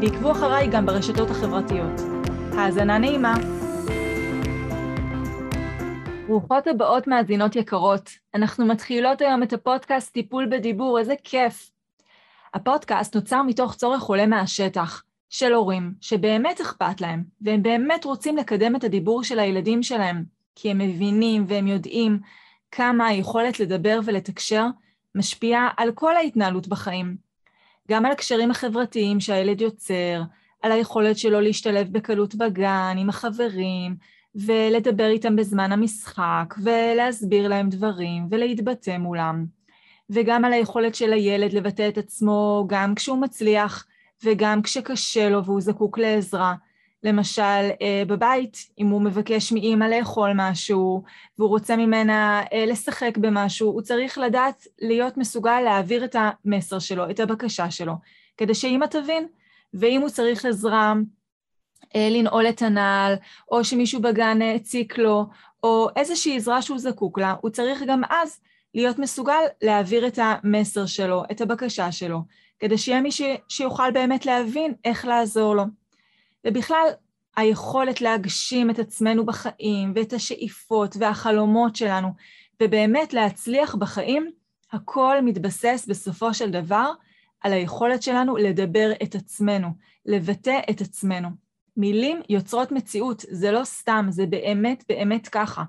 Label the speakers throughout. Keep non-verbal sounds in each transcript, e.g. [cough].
Speaker 1: ועקבו אחריי גם ברשתות החברתיות. האזנה נעימה. ברוכות הבאות מאזינות יקרות. אנחנו מתחילות היום את הפודקאסט טיפול בדיבור, איזה כיף. הפודקאסט נוצר מתוך צורך עולה מהשטח, של הורים שבאמת אכפת להם, והם באמת רוצים לקדם את הדיבור של הילדים שלהם, כי הם מבינים והם יודעים כמה היכולת לדבר ולתקשר משפיעה על כל ההתנהלות בחיים. גם על הקשרים החברתיים שהילד יוצר, על היכולת שלו להשתלב בקלות בגן עם החברים, ולדבר איתם בזמן המשחק, ולהסביר להם דברים, ולהתבטא מולם. וגם על היכולת של הילד לבטא את עצמו גם כשהוא מצליח, וגם כשקשה לו והוא זקוק לעזרה. למשל, אה, בבית, אם הוא מבקש מאימא לאכול משהו, והוא רוצה ממנה אה, לשחק במשהו, הוא צריך לדעת להיות מסוגל להעביר את המסר שלו, את הבקשה שלו, כדי שאימא תבין. ואם הוא צריך עזרה אה, לנעול את הנעל, או שמישהו בגן הציק לו, או איזושהי עזרה שהוא זקוק לה, הוא צריך גם אז להיות מסוגל להעביר את המסר שלו, את הבקשה שלו, כדי שיהיה מי ש... שיוכל באמת להבין איך לעזור לו. ובכלל, היכולת להגשים את עצמנו בחיים, ואת השאיפות והחלומות שלנו, ובאמת להצליח בחיים, הכל מתבסס בסופו של דבר על היכולת שלנו לדבר את עצמנו, לבטא את עצמנו. מילים יוצרות מציאות, זה לא סתם, זה באמת באמת ככה.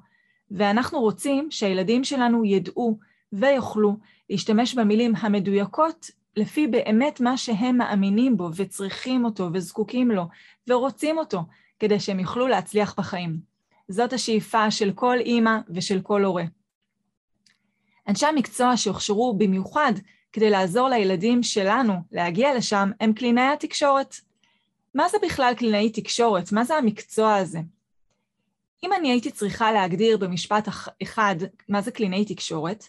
Speaker 1: ואנחנו רוצים שהילדים שלנו ידעו ויוכלו להשתמש במילים המדויקות לפי באמת מה שהם מאמינים בו וצריכים אותו וזקוקים לו ורוצים אותו, כדי שהם יוכלו להצליח בחיים. זאת השאיפה של כל אימא ושל כל הורה. אנשי המקצוע שהוכשרו במיוחד כדי לעזור לילדים שלנו להגיע לשם הם קלינאי התקשורת. מה זה בכלל קלינאי תקשורת? מה זה המקצוע הזה? אם אני הייתי צריכה להגדיר במשפט אחד מה זה קלינאי תקשורת,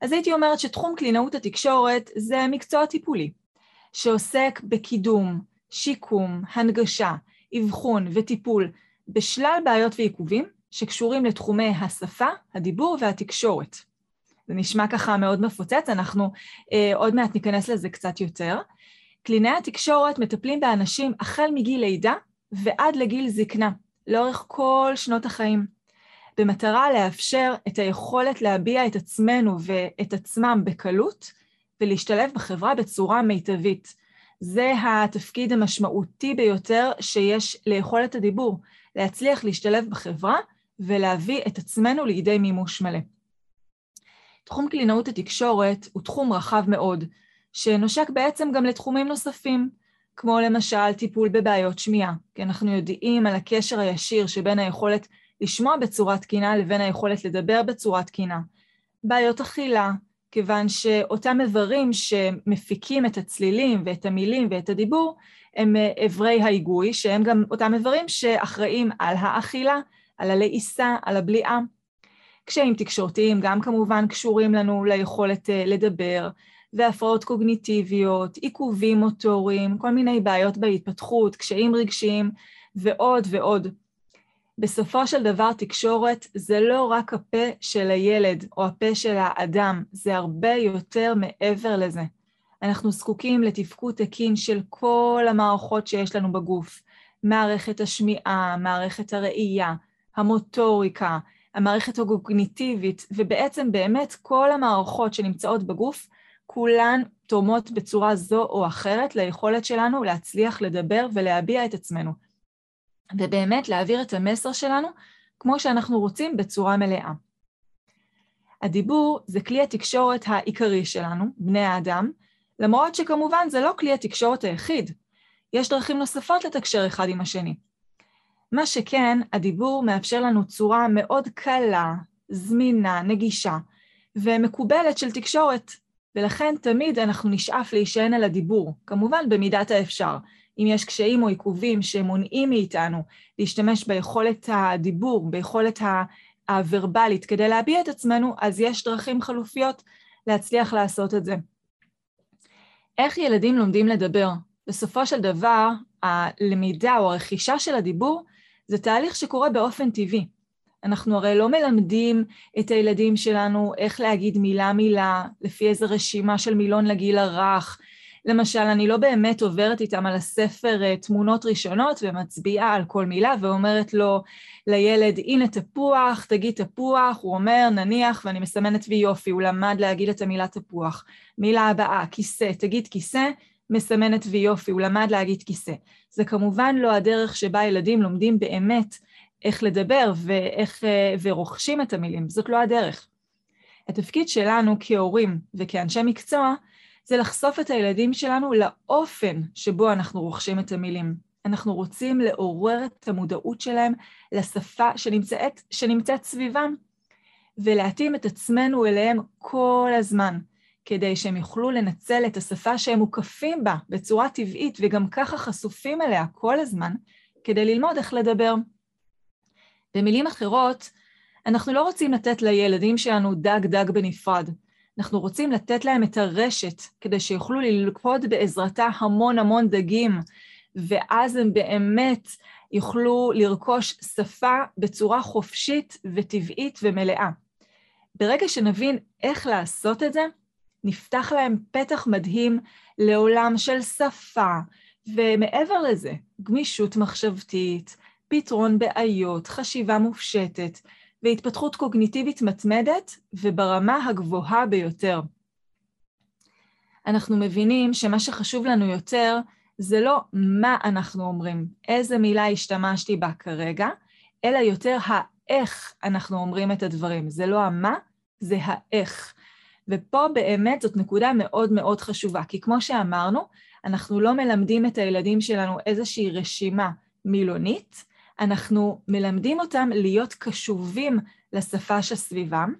Speaker 1: אז הייתי אומרת שתחום קלינאות התקשורת זה מקצוע טיפולי, שעוסק בקידום, שיקום, הנגשה, אבחון וטיפול בשלל בעיות ועיכובים שקשורים לתחומי השפה, הדיבור והתקשורת. זה נשמע ככה מאוד מפוצץ, אנחנו אה, עוד מעט ניכנס לזה קצת יותר. קלינאי התקשורת מטפלים באנשים החל מגיל לידה ועד לגיל זקנה, לאורך כל שנות החיים. במטרה לאפשר את היכולת להביע את עצמנו ואת עצמם בקלות ולהשתלב בחברה בצורה מיטבית. זה התפקיד המשמעותי ביותר שיש ליכולת הדיבור, להצליח להשתלב בחברה ולהביא את עצמנו לידי מימוש מלא. תחום קלינאות התקשורת הוא תחום רחב מאוד, שנושק בעצם גם לתחומים נוספים, כמו למשל טיפול בבעיות שמיעה, כי אנחנו יודעים על הקשר הישיר שבין היכולת לשמוע בצורה תקינה לבין היכולת לדבר בצורה תקינה. בעיות אכילה, כיוון שאותם איברים שמפיקים את הצלילים ואת המילים ואת הדיבור, הם איברי ההיגוי, שהם גם אותם איברים שאחראים על האכילה, על הלעיסה, על הבליעה. קשיים תקשורתיים גם כמובן קשורים לנו ליכולת אה, לדבר, והפרעות קוגניטיביות, עיכובים מוטוריים, כל מיני בעיות בהתפתחות, קשיים רגשיים ועוד ועוד. בסופו של דבר תקשורת זה לא רק הפה של הילד או הפה של האדם, זה הרבה יותר מעבר לזה. אנחנו זקוקים לתפקוד תקין של כל המערכות שיש לנו בגוף, מערכת השמיעה, מערכת הראייה, המוטוריקה, המערכת הקוגניטיבית, ובעצם באמת כל המערכות שנמצאות בגוף, כולן תורמות בצורה זו או אחרת ליכולת שלנו להצליח לדבר ולהביע את עצמנו. ובאמת להעביר את המסר שלנו כמו שאנחנו רוצים בצורה מלאה. הדיבור זה כלי התקשורת העיקרי שלנו, בני האדם, למרות שכמובן זה לא כלי התקשורת היחיד. יש דרכים נוספות לתקשר אחד עם השני. מה שכן, הדיבור מאפשר לנו צורה מאוד קלה, זמינה, נגישה ומקובלת של תקשורת. ולכן תמיד אנחנו נשאף להישען על הדיבור, כמובן במידת האפשר. אם יש קשיים או עיכובים שמונעים מאיתנו להשתמש ביכולת הדיבור, ביכולת הוורבלית כדי להביע את עצמנו, אז יש דרכים חלופיות להצליח לעשות את זה. איך ילדים לומדים לדבר? בסופו של דבר, הלמידה או הרכישה של הדיבור זה תהליך שקורה באופן טבעי. אנחנו הרי לא מלמדים את הילדים שלנו איך להגיד מילה-מילה, לפי איזה רשימה של מילון לגיל הרך. למשל, אני לא באמת עוברת איתם על הספר אה, תמונות ראשונות ומצביעה על כל מילה ואומרת לו, לילד, הנה תפוח, תגיד תפוח, הוא אומר, נניח, ואני מסמנת וי יופי, הוא למד להגיד את המילה תפוח. מילה הבאה, כיסא, תגיד כיסא, מסמנת וי יופי, הוא למד להגיד כיסא. זה כמובן לא הדרך שבה ילדים לומדים באמת איך לדבר ואיך, אה, ורוכשים את המילים, זאת לא הדרך. התפקיד שלנו כהורים וכאנשי מקצוע זה לחשוף את הילדים שלנו לאופן שבו אנחנו רוכשים את המילים. אנחנו רוצים לעורר את המודעות שלהם לשפה שנמצאת, שנמצאת סביבם, ולהתאים את עצמנו אליהם כל הזמן, כדי שהם יוכלו לנצל את השפה שהם מוקפים בה בצורה טבעית, וגם ככה חשופים אליה כל הזמן, כדי ללמוד איך לדבר. במילים אחרות, אנחנו לא רוצים לתת לילדים שלנו דג דג בנפרד. אנחנו רוצים לתת להם את הרשת כדי שיוכלו ללכוד בעזרתה המון המון דגים, ואז הם באמת יוכלו לרכוש שפה בצורה חופשית וטבעית ומלאה. ברגע שנבין איך לעשות את זה, נפתח להם פתח מדהים לעולם של שפה, ומעבר לזה, גמישות מחשבתית, פתרון בעיות, חשיבה מופשטת והתפתחות קוגניטיבית מתמדת וברמה הגבוהה ביותר. אנחנו מבינים שמה שחשוב לנו יותר זה לא מה אנחנו אומרים, איזה מילה השתמשתי בה כרגע, אלא יותר האיך אנחנו אומרים את הדברים. זה לא המה, זה האיך. ופה באמת זאת נקודה מאוד מאוד חשובה, כי כמו שאמרנו, אנחנו לא מלמדים את הילדים שלנו איזושהי רשימה מילונית, אנחנו מלמדים אותם להיות קשובים לשפה שסביבם,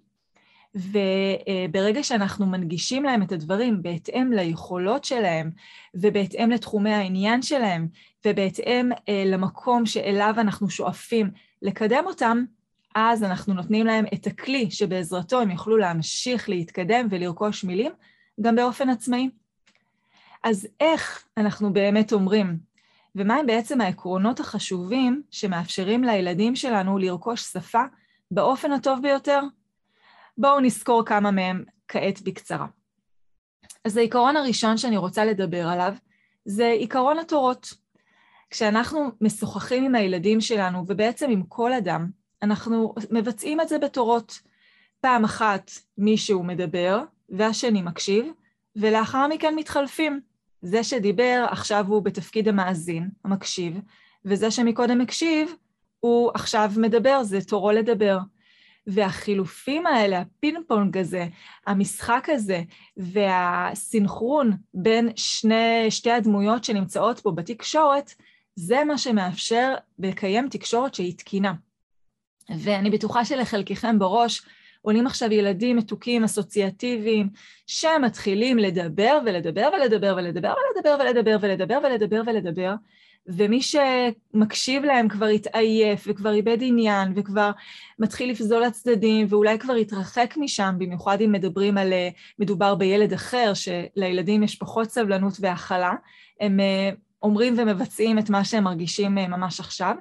Speaker 1: וברגע שאנחנו מנגישים להם את הדברים בהתאם ליכולות שלהם, ובהתאם לתחומי העניין שלהם, ובהתאם אה, למקום שאליו אנחנו שואפים לקדם אותם, אז אנחנו נותנים להם את הכלי שבעזרתו הם יוכלו להמשיך להתקדם ולרכוש מילים, גם באופן עצמאי. אז איך אנחנו באמת אומרים ומהם בעצם העקרונות החשובים שמאפשרים לילדים שלנו לרכוש שפה באופן הטוב ביותר? בואו נזכור כמה מהם כעת בקצרה. אז העיקרון הראשון שאני רוצה לדבר עליו זה עיקרון התורות. כשאנחנו משוחחים עם הילדים שלנו, ובעצם עם כל אדם, אנחנו מבצעים את זה בתורות. פעם אחת מישהו מדבר, והשני מקשיב, ולאחר מכן מתחלפים. זה שדיבר עכשיו הוא בתפקיד המאזין, המקשיב, וזה שמקודם הקשיב, הוא עכשיו מדבר, זה תורו לדבר. והחילופים האלה, הפינג פונג הזה, המשחק הזה והסינכרון בין שני, שתי הדמויות שנמצאות פה בתקשורת, זה מה שמאפשר לקיים תקשורת שהיא תקינה. ואני בטוחה שלחלקכם בראש עולים עכשיו ילדים מתוקים, אסוציאטיביים, שמתחילים לדבר ולדבר ולדבר ולדבר ולדבר ולדבר ולדבר ולדבר ולדבר, ומי שמקשיב להם כבר התעייף וכבר איבד עניין וכבר מתחיל לפזול לצדדים ואולי כבר התרחק משם, במיוחד אם מדברים על, מדובר בילד אחר, שלילדים יש פחות סבלנות והכלה, הם אומרים ומבצעים את מה שהם מרגישים ממש עכשיו.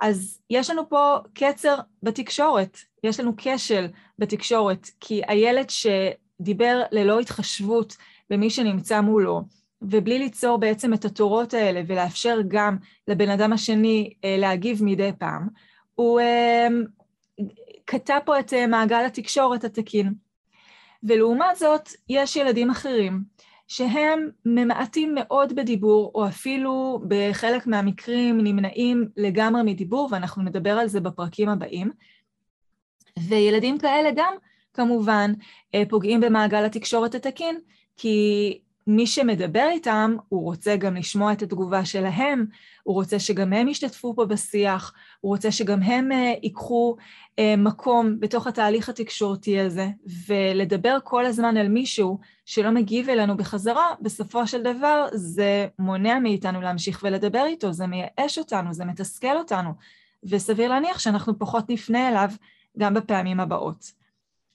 Speaker 1: אז יש לנו פה קצר בתקשורת, יש לנו כשל בתקשורת, כי הילד שדיבר ללא התחשבות במי שנמצא מולו, ובלי ליצור בעצם את התורות האלה ולאפשר גם לבן אדם השני אה, להגיב מדי פעם, הוא אה, קטע פה את אה, מעגל התקשורת התקין. ולעומת זאת, יש ילדים אחרים שהם ממעטים מאוד בדיבור, או אפילו בחלק מהמקרים נמנעים לגמרי מדיבור, ואנחנו נדבר על זה בפרקים הבאים. וילדים כאלה גם, כמובן, אה, פוגעים במעגל התקשורת התקין, כי מי שמדבר איתם, הוא רוצה גם לשמוע את התגובה שלהם, הוא רוצה שגם הם ישתתפו פה בשיח, הוא רוצה שגם הם uh, ייקחו uh, מקום בתוך התהליך התקשורתי הזה, ולדבר כל הזמן על מישהו שלא מגיב אלינו בחזרה, בסופו של דבר זה מונע מאיתנו להמשיך ולדבר איתו, זה מייאש אותנו, זה מתסכל אותנו, וסביר להניח שאנחנו פחות נפנה אליו גם בפעמים הבאות.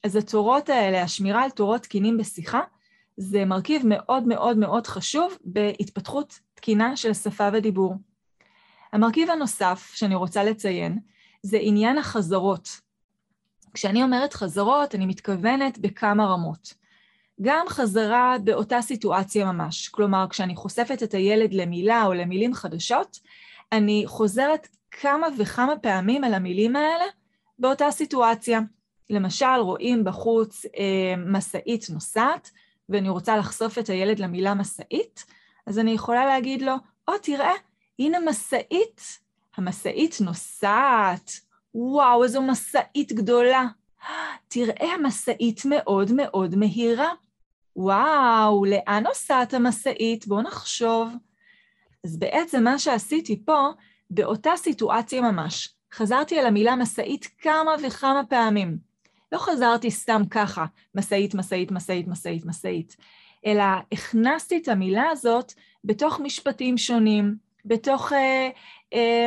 Speaker 1: אז התורות האלה, השמירה על תורות תקינים בשיחה, זה מרכיב מאוד מאוד מאוד חשוב בהתפתחות תקינה של שפה ודיבור. המרכיב הנוסף שאני רוצה לציין זה עניין החזרות. כשאני אומרת חזרות, אני מתכוונת בכמה רמות. גם חזרה באותה סיטואציה ממש, כלומר, כשאני חושפת את הילד למילה או למילים חדשות, אני חוזרת כמה וכמה פעמים על המילים האלה באותה סיטואציה. למשל, רואים בחוץ אה, משאית נוסעת, ואני רוצה לחשוף את הילד למילה משאית, אז אני יכולה להגיד לו, או, oh, תראה, הנה משאית, המשאית נוסעת, וואו, איזו משאית גדולה. תראה, המשאית מאוד מאוד מהירה. וואו, לאן נוסעת המשאית? בואו נחשוב. אז בעצם מה שעשיתי פה, באותה סיטואציה ממש, חזרתי על המילה משאית כמה וכמה פעמים. לא חזרתי סתם ככה, משאית, משאית, משאית, משאית, משאית, אלא הכנסתי את המילה הזאת בתוך משפטים שונים, בתוך אה, אה,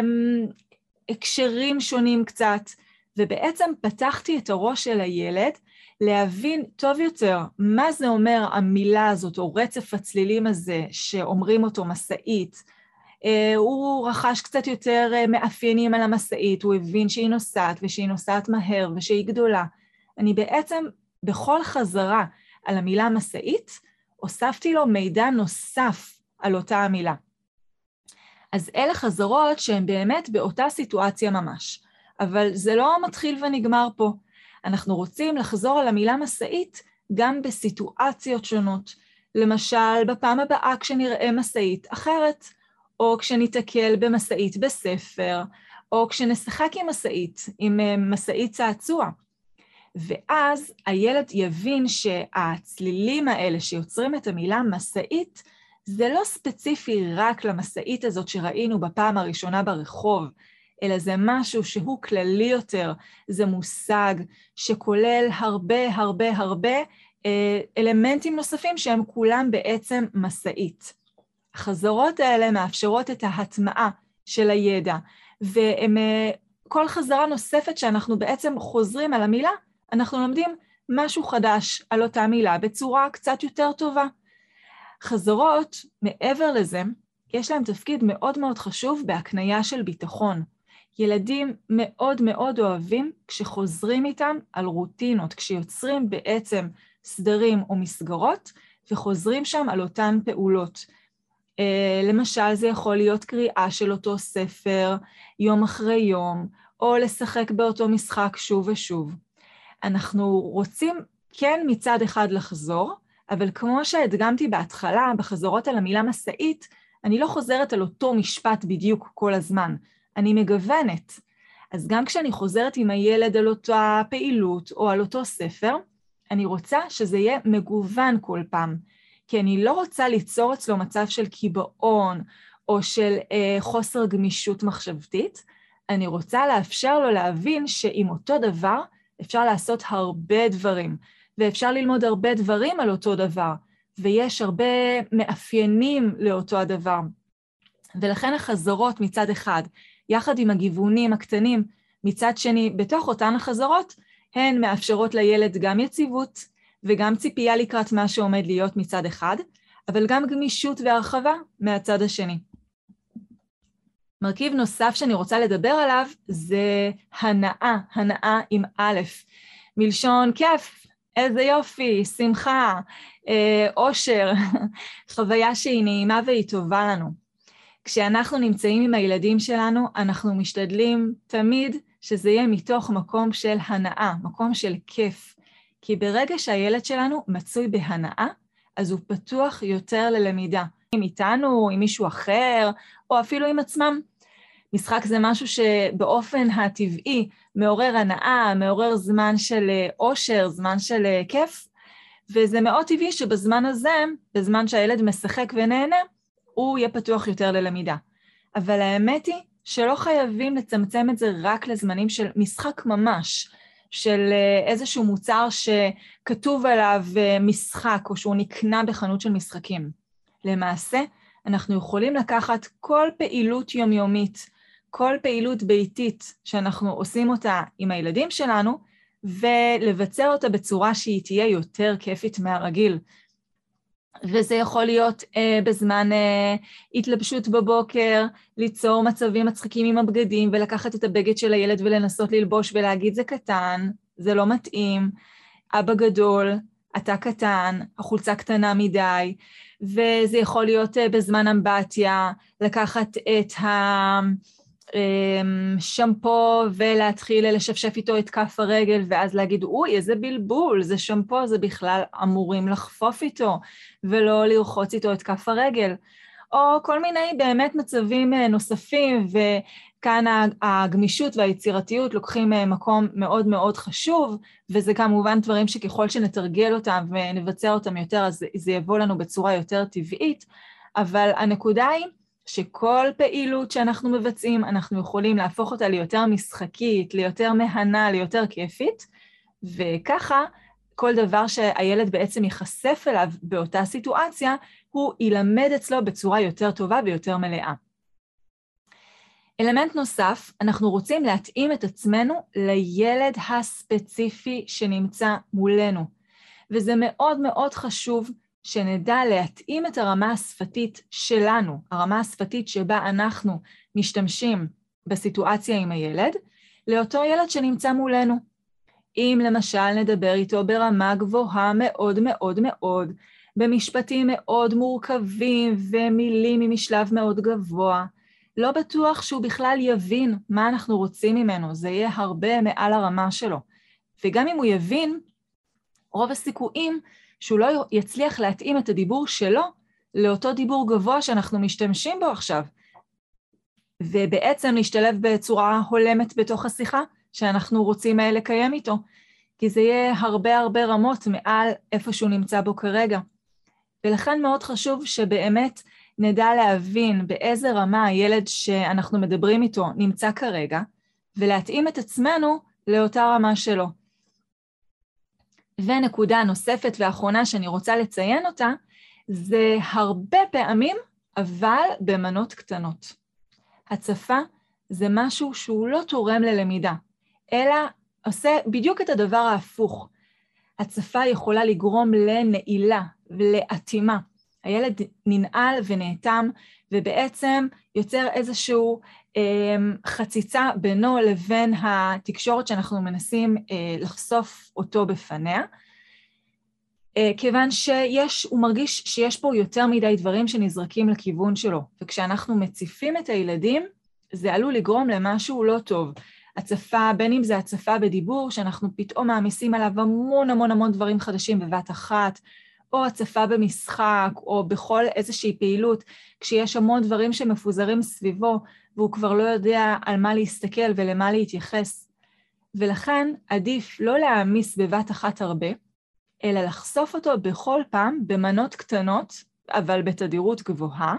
Speaker 1: הקשרים שונים קצת, ובעצם פתחתי את הראש של הילד להבין טוב יותר מה זה אומר המילה הזאת, או רצף הצלילים הזה שאומרים אותו משאית. אה, הוא רכש קצת יותר אה, מאפיינים על המשאית, הוא הבין שהיא נוסעת ושהיא נוסעת מהר ושהיא גדולה. אני בעצם בכל חזרה על המילה משאית, הוספתי לו מידע נוסף על אותה המילה. אז אלה חזרות שהן באמת באותה סיטואציה ממש. אבל זה לא מתחיל ונגמר פה. אנחנו רוצים לחזור על המילה משאית גם בסיטואציות שונות. למשל, בפעם הבאה כשנראה משאית אחרת, או כשניתקל במשאית בספר, או כשנשחק עם משאית, עם אה, משאית צעצוע. ואז הילד יבין שהצלילים האלה שיוצרים את המילה משאית, זה לא ספציפי רק למשאית הזאת שראינו בפעם הראשונה ברחוב, אלא זה משהו שהוא כללי יותר, זה מושג שכולל הרבה הרבה הרבה אה, אלמנטים נוספים שהם כולם בעצם משאית. החזרות האלה מאפשרות את ההטמעה של הידע, וכל חזרה נוספת שאנחנו בעצם חוזרים על המילה, אנחנו לומדים משהו חדש על אותה מילה בצורה קצת יותר טובה. חזרות, מעבר לזה, יש להם תפקיד מאוד מאוד חשוב בהקנייה של ביטחון. ילדים מאוד מאוד אוהבים כשחוזרים איתם על רוטינות, כשיוצרים בעצם סדרים או מסגרות וחוזרים שם על אותן פעולות. Uh, למשל, זה יכול להיות קריאה של אותו ספר יום אחרי יום, או לשחק באותו משחק שוב ושוב. אנחנו רוצים כן מצד אחד לחזור, אבל כמו שהדגמתי בהתחלה, בחזרות על המילה משאית, אני לא חוזרת על אותו משפט בדיוק כל הזמן, אני מגוונת. אז גם כשאני חוזרת עם הילד על אותה פעילות או על אותו ספר, אני רוצה שזה יהיה מגוון כל פעם, כי אני לא רוצה ליצור אצלו מצב של קיבעון או של אה, חוסר גמישות מחשבתית, אני רוצה לאפשר לו להבין שעם אותו דבר אפשר לעשות הרבה דברים, ואפשר ללמוד הרבה דברים על אותו דבר, ויש הרבה מאפיינים לאותו הדבר. ולכן החזרות מצד אחד, יחד עם הגיוונים הקטנים מצד שני, בתוך אותן החזרות, הן מאפשרות לילד גם יציבות וגם ציפייה לקראת מה שעומד להיות מצד אחד, אבל גם גמישות והרחבה מהצד השני. מרכיב נוסף שאני רוצה לדבר עליו זה הנאה, הנאה עם א', מלשון כיף, איזה יופי, שמחה, אה, אושר, [laughs] חוויה שהיא נעימה והיא טובה לנו. כשאנחנו נמצאים עם הילדים שלנו, אנחנו משתדלים תמיד שזה יהיה מתוך מקום של הנאה, מקום של כיף. כי ברגע שהילד שלנו מצוי בהנאה, אז הוא פתוח יותר ללמידה. אם איתנו, עם מישהו אחר, או אפילו עם עצמם. משחק זה משהו שבאופן הטבעי מעורר הנאה, מעורר זמן של אושר, זמן של כיף, וזה מאוד טבעי שבזמן הזה, בזמן שהילד משחק ונהנה, הוא יהיה פתוח יותר ללמידה. אבל האמת היא שלא חייבים לצמצם את זה רק לזמנים של משחק ממש, של אה, איזשהו מוצר שכתוב עליו אה, משחק, או שהוא נקנה בחנות של משחקים. למעשה, אנחנו יכולים לקחת כל פעילות יומיומית, כל פעילות ביתית שאנחנו עושים אותה עם הילדים שלנו, ולבצע אותה בצורה שהיא תהיה יותר כיפית מהרגיל. וזה יכול להיות אה, בזמן אה, התלבשות בבוקר, ליצור מצבים מצחיקים עם הבגדים ולקחת את הבגד של הילד ולנסות ללבוש ולהגיד זה קטן, זה לא מתאים, אבא גדול, אתה קטן, החולצה קטנה מדי, וזה יכול להיות אה, בזמן אמבטיה, לקחת את ה... אמ, שמפו ולהתחיל לשפשף איתו את כף הרגל ואז להגיד, אוי, איזה בלבול, זה שמפו, זה בכלל אמורים לחפוף איתו ולא לרחוץ איתו את כף הרגל. או כל מיני באמת מצבים אה, נוספים, וכאן הגמישות והיצירתיות לוקחים אה, מקום מאוד מאוד חשוב, וזה כמובן דברים שככל שנתרגל אותם ונבצע אותם יותר, אז זה יבוא לנו בצורה יותר טבעית, אבל הנקודה היא, שכל פעילות שאנחנו מבצעים, אנחנו יכולים להפוך אותה ליותר משחקית, ליותר מהנה, ליותר כיפית, וככה כל דבר שהילד בעצם ייחשף אליו באותה סיטואציה, הוא ילמד אצלו בצורה יותר טובה ויותר מלאה. אלמנט נוסף, אנחנו רוצים להתאים את עצמנו לילד הספציפי שנמצא מולנו, וזה מאוד מאוד חשוב שנדע להתאים את הרמה השפתית שלנו, הרמה השפתית שבה אנחנו משתמשים בסיטואציה עם הילד, לאותו ילד שנמצא מולנו. אם למשל נדבר איתו ברמה גבוהה מאוד מאוד מאוד, במשפטים מאוד מורכבים ומילים ממשלב מאוד גבוה, לא בטוח שהוא בכלל יבין מה אנחנו רוצים ממנו, זה יהיה הרבה מעל הרמה שלו. וגם אם הוא יבין, רוב הסיכויים שהוא לא יצליח להתאים את הדיבור שלו לאותו דיבור גבוה שאנחנו משתמשים בו עכשיו, ובעצם להשתלב בצורה הולמת בתוך השיחה שאנחנו רוצים אה, לקיים איתו, כי זה יהיה הרבה הרבה רמות מעל איפה שהוא נמצא בו כרגע. ולכן מאוד חשוב שבאמת נדע להבין באיזה רמה הילד שאנחנו מדברים איתו נמצא כרגע, ולהתאים את עצמנו לאותה רמה שלו. ונקודה נוספת ואחרונה שאני רוצה לציין אותה, זה הרבה פעמים, אבל במנות קטנות. הצפה זה משהו שהוא לא תורם ללמידה, אלא עושה בדיוק את הדבר ההפוך. הצפה יכולה לגרום לנעילה ולאטימה. הילד ננעל ונאטם, ובעצם יוצר איזשהו חציצה בינו לבין התקשורת שאנחנו מנסים אה, לחשוף אותו בפניה. אה, כיוון שיש, הוא מרגיש שיש פה יותר מדי דברים שנזרקים לכיוון שלו, וכשאנחנו מציפים את הילדים, זה עלול לגרום למשהו לא טוב. הצפה, בין אם זה הצפה בדיבור, שאנחנו פתאום מעמיסים עליו המון המון המון דברים חדשים בבת אחת, או הצפה במשחק, או בכל איזושהי פעילות, כשיש המון דברים שמפוזרים סביבו, והוא כבר לא יודע על מה להסתכל ולמה להתייחס. ולכן עדיף לא להעמיס בבת אחת הרבה, אלא לחשוף אותו בכל פעם במנות קטנות, אבל בתדירות גבוהה,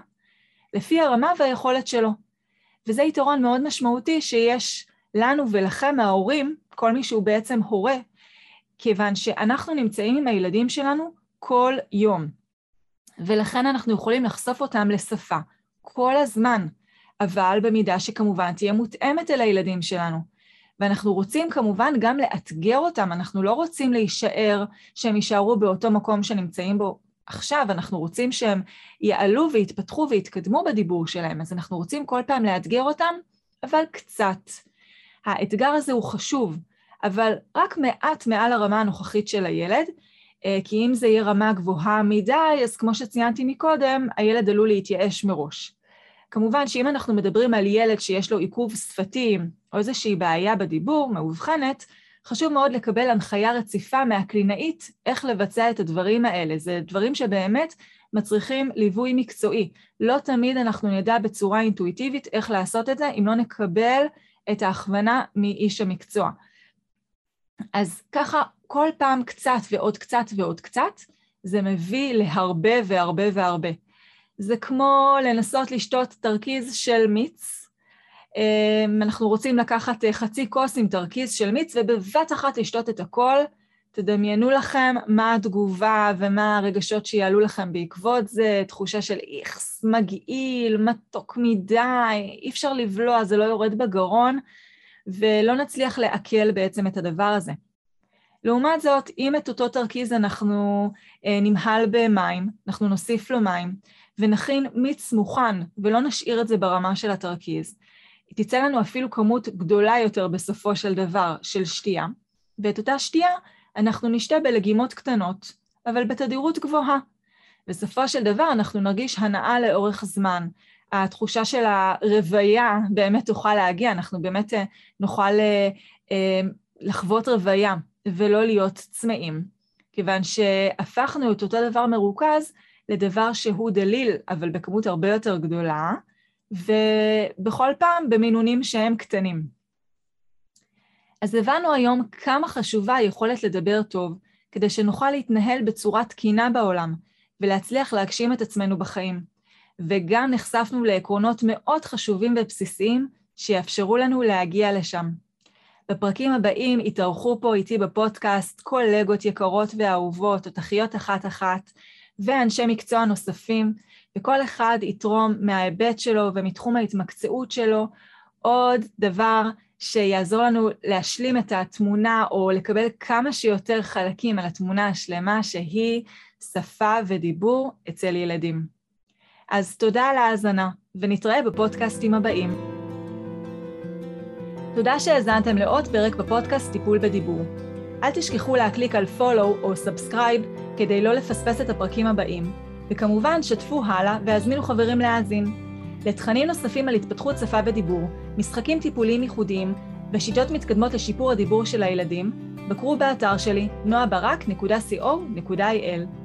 Speaker 1: לפי הרמה והיכולת שלו. וזה יתרון מאוד משמעותי שיש לנו ולכם, ההורים, כל מי שהוא בעצם הורה, כיוון שאנחנו נמצאים עם הילדים שלנו כל יום, ולכן אנחנו יכולים לחשוף אותם לשפה כל הזמן, אבל במידה שכמובן תהיה מותאמת אל הילדים שלנו. ואנחנו רוצים כמובן גם לאתגר אותם, אנחנו לא רוצים להישאר, שהם יישארו באותו מקום שנמצאים בו עכשיו, אנחנו רוצים שהם יעלו ויתפתחו ויתקדמו בדיבור שלהם, אז אנחנו רוצים כל פעם לאתגר אותם, אבל קצת. האתגר הזה הוא חשוב, אבל רק מעט מעל הרמה הנוכחית של הילד, כי אם זה יהיה רמה גבוהה מדי, אז כמו שציינתי מקודם, הילד עלול להתייאש מראש. כמובן שאם אנחנו מדברים על ילד שיש לו עיכוב שפתי או איזושהי בעיה בדיבור, מאובחנת, חשוב מאוד לקבל הנחיה רציפה מהקלינאית איך לבצע את הדברים האלה. זה דברים שבאמת מצריכים ליווי מקצועי. לא תמיד אנחנו נדע בצורה אינטואיטיבית איך לעשות את זה, אם לא נקבל את ההכוונה מאיש המקצוע. אז ככה כל פעם קצת ועוד קצת ועוד קצת, זה מביא להרבה והרבה והרבה. זה כמו לנסות לשתות תרכיז של מיץ. אמ, אנחנו רוצים לקחת אה, חצי כוס עם תרכיז של מיץ ובבת אחת לשתות את הכל. תדמיינו לכם מה התגובה ומה הרגשות שיעלו לכם בעקבות זה, תחושה של איכס, מגעיל, מתוק מדי, אי אפשר לבלוע, זה לא יורד בגרון, ולא נצליח לעכל בעצם את הדבר הזה. לעומת זאת, אם את אותו תרכיז אנחנו אה, נמהל במים, אנחנו נוסיף לו מים, ונכין מיץ מוכן, ולא נשאיר את זה ברמה של התרכיז, תצא לנו אפילו כמות גדולה יותר בסופו של דבר של שתייה, ואת אותה שתייה אנחנו נשתה בלגימות קטנות, אבל בתדירות גבוהה. בסופו של דבר אנחנו נרגיש הנאה לאורך זמן. התחושה של הרוויה באמת תוכל להגיע, אנחנו באמת אה, נוכל אה, אה, לחוות רוויה ולא להיות צמאים, כיוון שהפכנו את אותו דבר מרוכז לדבר שהוא דליל, אבל בכמות הרבה יותר גדולה, ובכל פעם במינונים שהם קטנים. אז הבנו היום כמה חשובה היכולת לדבר טוב, כדי שנוכל להתנהל בצורה תקינה בעולם, ולהצליח להגשים את עצמנו בחיים. וגם נחשפנו לעקרונות מאוד חשובים ובסיסיים שיאפשרו לנו להגיע לשם. בפרקים הבאים יתארחו פה איתי בפודקאסט קולגות יקרות ואהובות, תותחיות אחת-אחת, ואנשי מקצוע נוספים, וכל אחד יתרום מההיבט שלו ומתחום ההתמקצעות שלו עוד דבר שיעזור לנו להשלים את התמונה או לקבל כמה שיותר חלקים על התמונה השלמה שהיא שפה ודיבור אצל ילדים. אז תודה על ההאזנה, ונתראה בפודקאסטים הבאים. תודה שהאזנתם לעוד פרק בפודקאסט טיפול בדיבור. אל תשכחו להקליק על follow או subscribe כדי לא לפספס את הפרקים הבאים, וכמובן שתפו הלאה והזמינו חברים להאזין. לתכנים נוספים על התפתחות שפה ודיבור, משחקים טיפוליים ייחודיים ושיטות מתקדמות לשיפור הדיבור של הילדים, בקרו באתר שלי noabarak.co.il